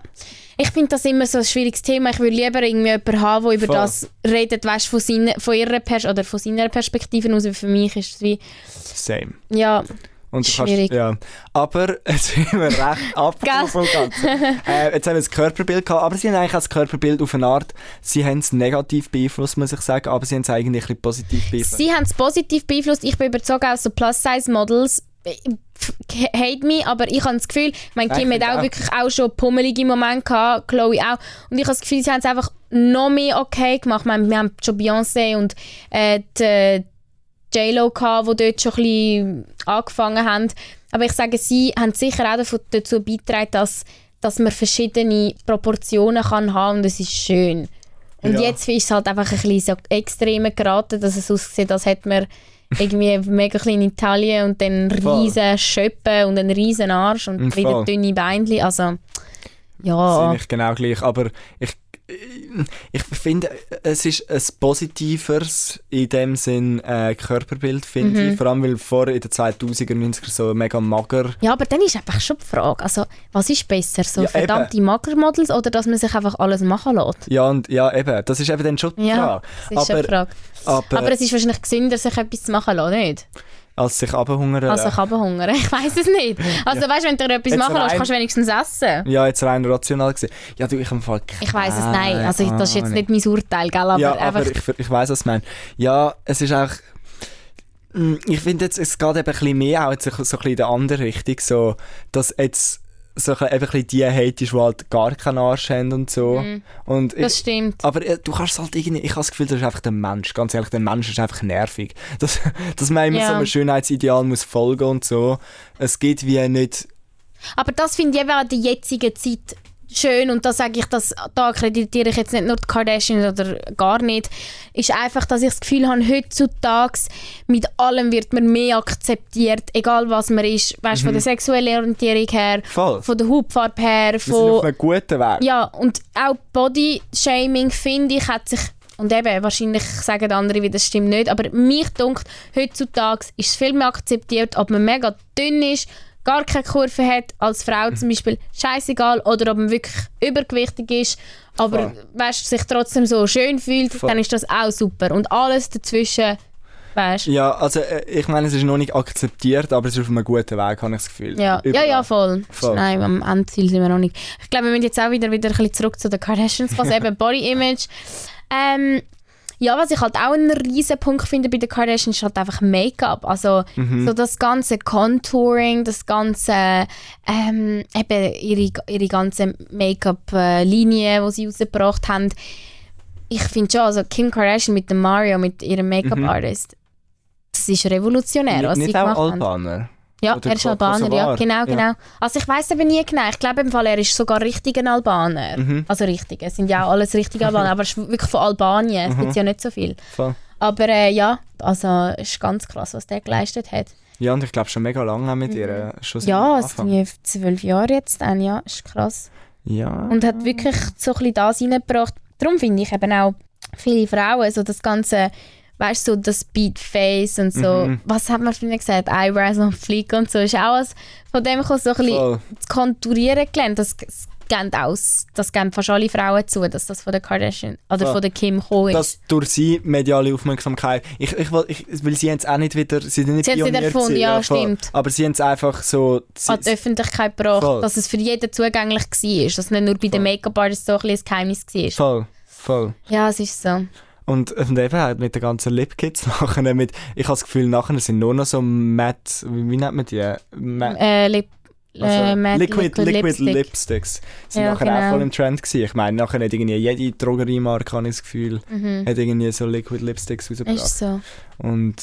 ich finde das immer so ein schwieriges Thema. Ich würde lieber irgendwie jemanden haben, der über Voll. das redet, weißt, von, seiner, von ihrer Pers oder von seiner Perspektive aus. Für mich ist es wie, Same. ja, Und Schwierig. Kannst, ja. Aber jetzt sind wir recht abgekommen vom Ganzen. äh, jetzt haben wir das Körperbild gehabt, aber sie haben eigentlich das Körperbild auf eine Art, sie haben es negativ beeinflusst, muss ich sagen, aber sie haben es eigentlich ein bisschen positiv beeinflusst. sie haben es positiv beeinflusst. Ich bin überzeugt, auch so Plus-Size-Models äh, hate me, aber ich habe das Gefühl, mein Kim hat auch auch. wirklich auch schon pummelige Momente gehabt, Chloe auch. Und ich habe das Gefühl, sie haben es einfach noch mehr okay gemacht. Ich meine, wir haben schon Beyoncé und äh, die, J-Lo gehabt, die dort schon ein bisschen angefangen haben. Aber ich sage, sie haben sicher auch dazu beigetragen, dass, dass man verschiedene Proportionen kann haben und das ist schön. Und Ja. jetzt ist es halt einfach ein bisschen so extrem geraten, dass es aussieht, als hätte man irgendwie mega klein in Italien und dann riesen Schöppen und einen riesen Arsch und Mm, wieder voll. dünne Beinchen. Also, sind ja. nicht genau gleich, aber ich, ich finde, es ist ein positiveres in dem Sinn äh, Körperbild, finde Mhm. ich, vor allem weil vor in den 2000er, 90er so mega mager Ja, aber dann ist einfach schon die Frage, also, was ist besser, so Ja, verdammte Magermodels oder dass man sich einfach alles machen lässt? Ja, und ja, eben, das ist eben dann schon die Ja, Frage. das ist aber, Frage. aber, Aber es ist wahrscheinlich gesünder, sich etwas zu machen lassen, nicht? Als sich abhungern Also ich habe Hunger. Ich weiß es nicht. Also weißt du, wenn du etwas Jetzt machen lässt, rein- kannst du wenigstens essen. Ja, jetzt rein rational gesehen. Ja, du, ich im Fall Ich weiß es nein. Also das ist jetzt nicht mein Urteil, gell? Aber ja, einfach, aber ich, ich weiß, was du meinst. Ja, es ist auch. Mm, Ich finde jetzt, es geht eben ein bisschen mehr auch jetzt so, ein bisschen in die andere Richtung, so, dass jetzt so ein bisschen, eben ein bisschen die hatest, die halt gar keinen Arsch haben und so. Und ich, das stimmt. aber äh, du kannst halt irgendwie, ich habe das Gefühl, das ist einfach der Mensch. Ganz ehrlich, der Mensch ist einfach nervig. Dass, dass man immer Ja. so einem Schönheitsideal muss folgen und so. Es geht wie nicht... Aber das finde ich eben an der jetzigen Zeit schön und da sage ich, dass, da akkreditiere ich jetzt nicht nur die Kardashians oder gar nicht, ist einfach, dass ich das Gefühl habe, heutzutage mit allem wird man mehr akzeptiert, egal was man ist, weißt, von der sexuellen Orientierung her, Voll. von der Hautfarbe her, Wir sind auf von... einem guten Weg. Ja, und auch Body-Shaming, finde ich, hat sich und eben, wahrscheinlich sagen andere wieder, das stimmt nicht, aber mich dunkt heutzutage ist es viel mehr akzeptiert, ob man mega dünn ist, gar keine Kurve hat, als Frau zum Beispiel, scheißegal, oder ob man wirklich übergewichtig ist, aber Voll. weißt, sich trotzdem so schön fühlt, Voll. dann ist das auch super. Und alles dazwischen, weißt Ja, also äh, ich meine, es ist noch nicht akzeptiert, aber es ist auf einem guten Weg, habe ich das Gefühl. Ja, ja, Überall. ja, voll. Voll. Nein, am Endziel sind wir noch nicht. Ich glaube, wir müssen jetzt auch wieder, wieder ein bisschen zurück zu den Kardashians kommen, also eben Body Image. Ähm, ja, was ich halt auch einen riesen Punkt finde bei den Kardashians, ist halt einfach Make-up. Also Mhm. so das ganze Contouring, das ganze, ähm, eben ihre, ihre ganze Make-up-Linie, die sie rausgebracht haben. Ich finde schon, also Kim Kardashian mit dem Mario, mit ihrem Make-up-Artist, das ist revolutionär, was nicht sie nicht auch gemacht haben. Ja, Oder er ist Ko- Albaner, ja, Kosovar. genau, Ja. genau. Also ich weiß aber nie genau. Ich glaube im Fall, er ist sogar richtig ein Albaner. Mhm. Also richtig, es sind ja auch alles richtige Albaner, aber es ist wirklich von Albanien, es gibt ja nicht so viel. Voll. Aber äh, ja, also es ist ganz krass, was der geleistet hat. Ja, und ich glaube schon mega lange mit ihr. äh, Schon Mhm. Ja, es sind ja zwölf Jahre jetzt dann, ja, ist krass. Ja. Und hat wirklich so ein bisschen das reingebracht. Darum finde ich eben auch viele Frauen, so das ganze, weißt du, so das Beat-Face und so, Mhm. was hat man früher gesagt, Eyebrows und Flick und so, ist auch alles von dem gekommen, so ein bisschen Voll. zu konturieren gelernt. Das, das geben aus, das geben fast alle Frauen zu, dass das von der Kardashian oder Voll. von der Kim gekommen ist. dass durch sie mediale Aufmerksamkeit. Ich, ich, will- ich, weil sie haben es auch nicht wieder. Sie sind nicht Sie Pionier erfunden, ja, voll. stimmt. Aber sie haben es einfach so. Sie, an die Öffentlichkeit gebracht, Voll. dass es für jeden zugänglich war, dass es nicht nur bei den Make-up-Artists so ein, bisschen ein Geheimnis war. voll, voll. Ja, es ist so. Und, und eben halt mit den ganzen Lip-Kits nachher mit. Ich habe das Gefühl, nachher sind nur noch so matt. Wie, wie nennt man die? Matt, Äh, Lip, äh, Matte Liquid, Liquid, Lipstick. Lipsticks sind Ja, nachher auch genau. voll im Trend gewesen. Ich meine, nachher hat irgendwie jede Drogeriemarke, habe ich das Gefühl, Mhm. hat irgendwie so Liquid Lipsticks rausgebracht. Ist so. Und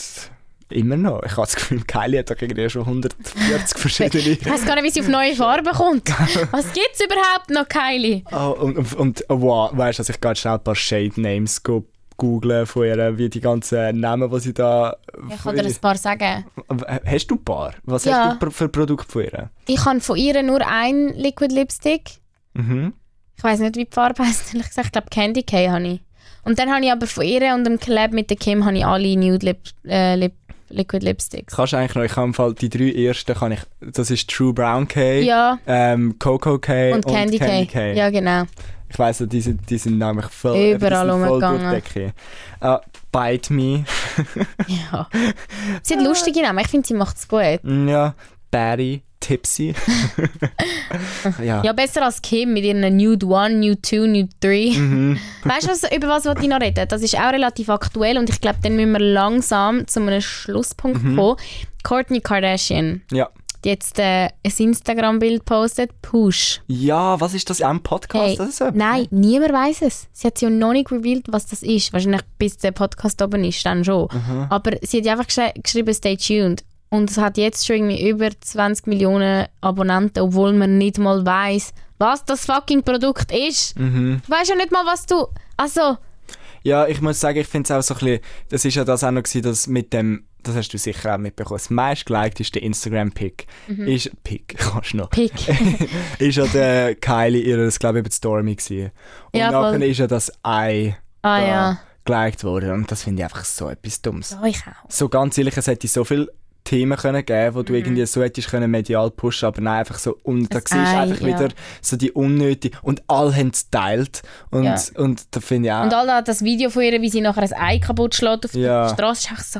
immer noch. Ich habe das Gefühl, Kylie hat doch irgendwie schon 140 verschiedene. Ich weiß gar nicht, wie sie auf neue Farben kommt. Was gibt es überhaupt noch, Kylie? Oh, und, und, und oh, wow, weißt du, dass ich gerade schnell ein paar Shade Names go googlen von ihr, wie die ganzen Namen, die sie da. Ich kann dir ein paar sagen. Hast du ein paar? Was Ja. hast du für Produkte von ihr? Ich habe von ihr nur ein Liquid Lipstick. Mhm. Ich weiß nicht, wie die Farbe heisst. ehrlich gesagt. Ich glaube, Candy K habe ich. Und dann habe ich aber von ihr und dem Collab mit der Kim habe ich alle Nude Lip, äh, Lip, Liquid Lipsticks. Kannst du eigentlich noch, ich habe im Fall die drei ersten, kann ich, das ist True Brown K, Ja, ähm, Coco K und Candy, K. Ja, genau. Ich weiss, die sind, die sind nämlich voll, Überall sind voll durch die Decke. Ah, Bite Me, Ja. Sie hat lustige Namen. Ich finde, sie macht es gut. Mm, ja, Batty, Tipsy. ja. Ja, besser als Kim mit ihren Nude 1, Nude 2, Nude 3. Mhm. Weißt du, was, über was ich noch reden? Das ist auch relativ aktuell und ich glaube, dann müssen wir langsam zu einem Schlusspunkt kommen. Kourtney Kardashian. Mhm. ja. Jetzt äh, ein Instagram-Bild postet, Push. Ja, was ist das? Ein Podcast Hey, oder so? nein, niemand weiß es. Sie hat ja noch nicht revealed, was das ist. Wahrscheinlich bis der Podcast oben ist, dann schon. Mhm. Aber sie hat einfach geschri geschrieben, stay tuned. Und es hat jetzt schon irgendwie über 20 Millionen Abonnenten, obwohl man nicht mal weiß, was das fucking Produkt ist. Mhm. Du weißt ja nicht mal, was du. Also, Ja, ich muss sagen, ich finde es auch so ein bisschen, das ist ja das auch noch gewesen, dass mit dem, das hast du sicher auch mitbekommen, das meistgelikte Instagram-Pick ist, Pick, kannst du noch, Pick. ist ja der Kylie ihres, glaube ich, über die Stormy gewesen. Und Ja, nachher voll. ist ja das Ei ah da ja. geliked worden und das finde ich einfach so etwas Dummes. Ja, ich auch. So ganz ehrlich, es hätte so viele Themen können geben, wo Mhm. du irgendwie so hättest können medial pushen, aber nein, einfach so und da siehst du Ei, einfach ja. wieder so die unnötige und alle haben es geteilt und, Ja. und da finde ich auch Und alle das Video von ihr, wie sie nachher ein Ei kaputt schlägt auf Ja. der Straße, ist einfach so.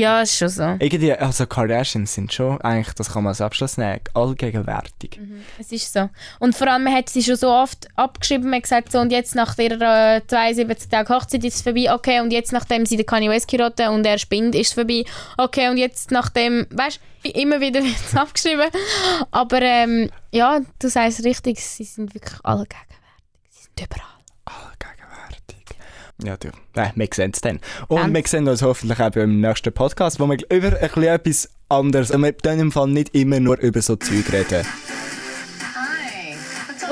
Ja, ist schon so. Irgendwie, also Kardashians sind schon, eigentlich, das kann man als Abschluss nehmen, allgegenwärtig. Mhm. Es ist so. Und vor allem man hat sie schon so oft abgeschrieben, man hat gesagt, so, und jetzt nach ihrer äh, 72 Tage Hochzeit ist es vorbei, okay, und jetzt nachdem sie den Kanye West heiraten und er spinnt, ist es vorbei, okay, und jetzt nachdem, weißt du, immer wieder wird es abgeschrieben. Aber ähm, ja, du sagst richtig, sie sind wirklich allgegenwärtig. Sie sind überall. Ja, du. Nein, wir sehen es dann. Und Ganz. wir sehen uns hoffentlich auch beim nächsten Podcast, wo wir über ein bisschen etwas anderes, und wir tun im Fall nicht immer nur über so Zeug reden.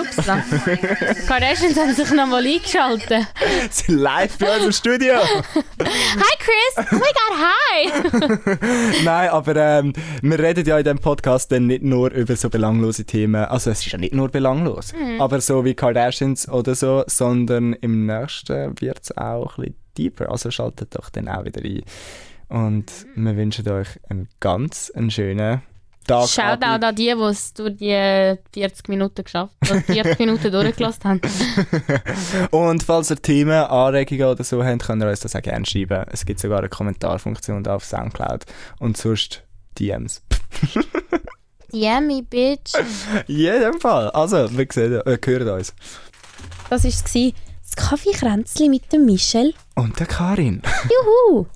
Flying around? Kardashians haben sich nochmal eingeschaltet. Sie sind live bei uns im Studio. Hi Chris! Oh my god, hi! Nein, aber ähm, wir reden ja in diesem Podcast dann nicht nur über so belanglose Themen. Also es ist ja nicht nur belanglos, Mhm. aber so wie Kardashians oder so, sondern im nächsten wird es auch ein bisschen deeper. Also schaltet doch dann auch wieder ein. Und Mhm. wir wünschen euch einen ganz einen schönen Tag. Shoutout Abend. an die, die es durch die äh, 40 Minuten geschafft haben, 40 Minuten durchgelassen haben. Und falls ihr Themen, Anregungen oder so habt, könnt ihr uns das auch gerne schreiben. Es gibt sogar eine Kommentarfunktion auf Soundcloud. Und sonst DMs. Me bitch. In jedem Fall. Also, wir sehen, äh, hören uns. Das war es. Das Kaffeekränzchen mit dem Michel. Und der Karin. Juhu!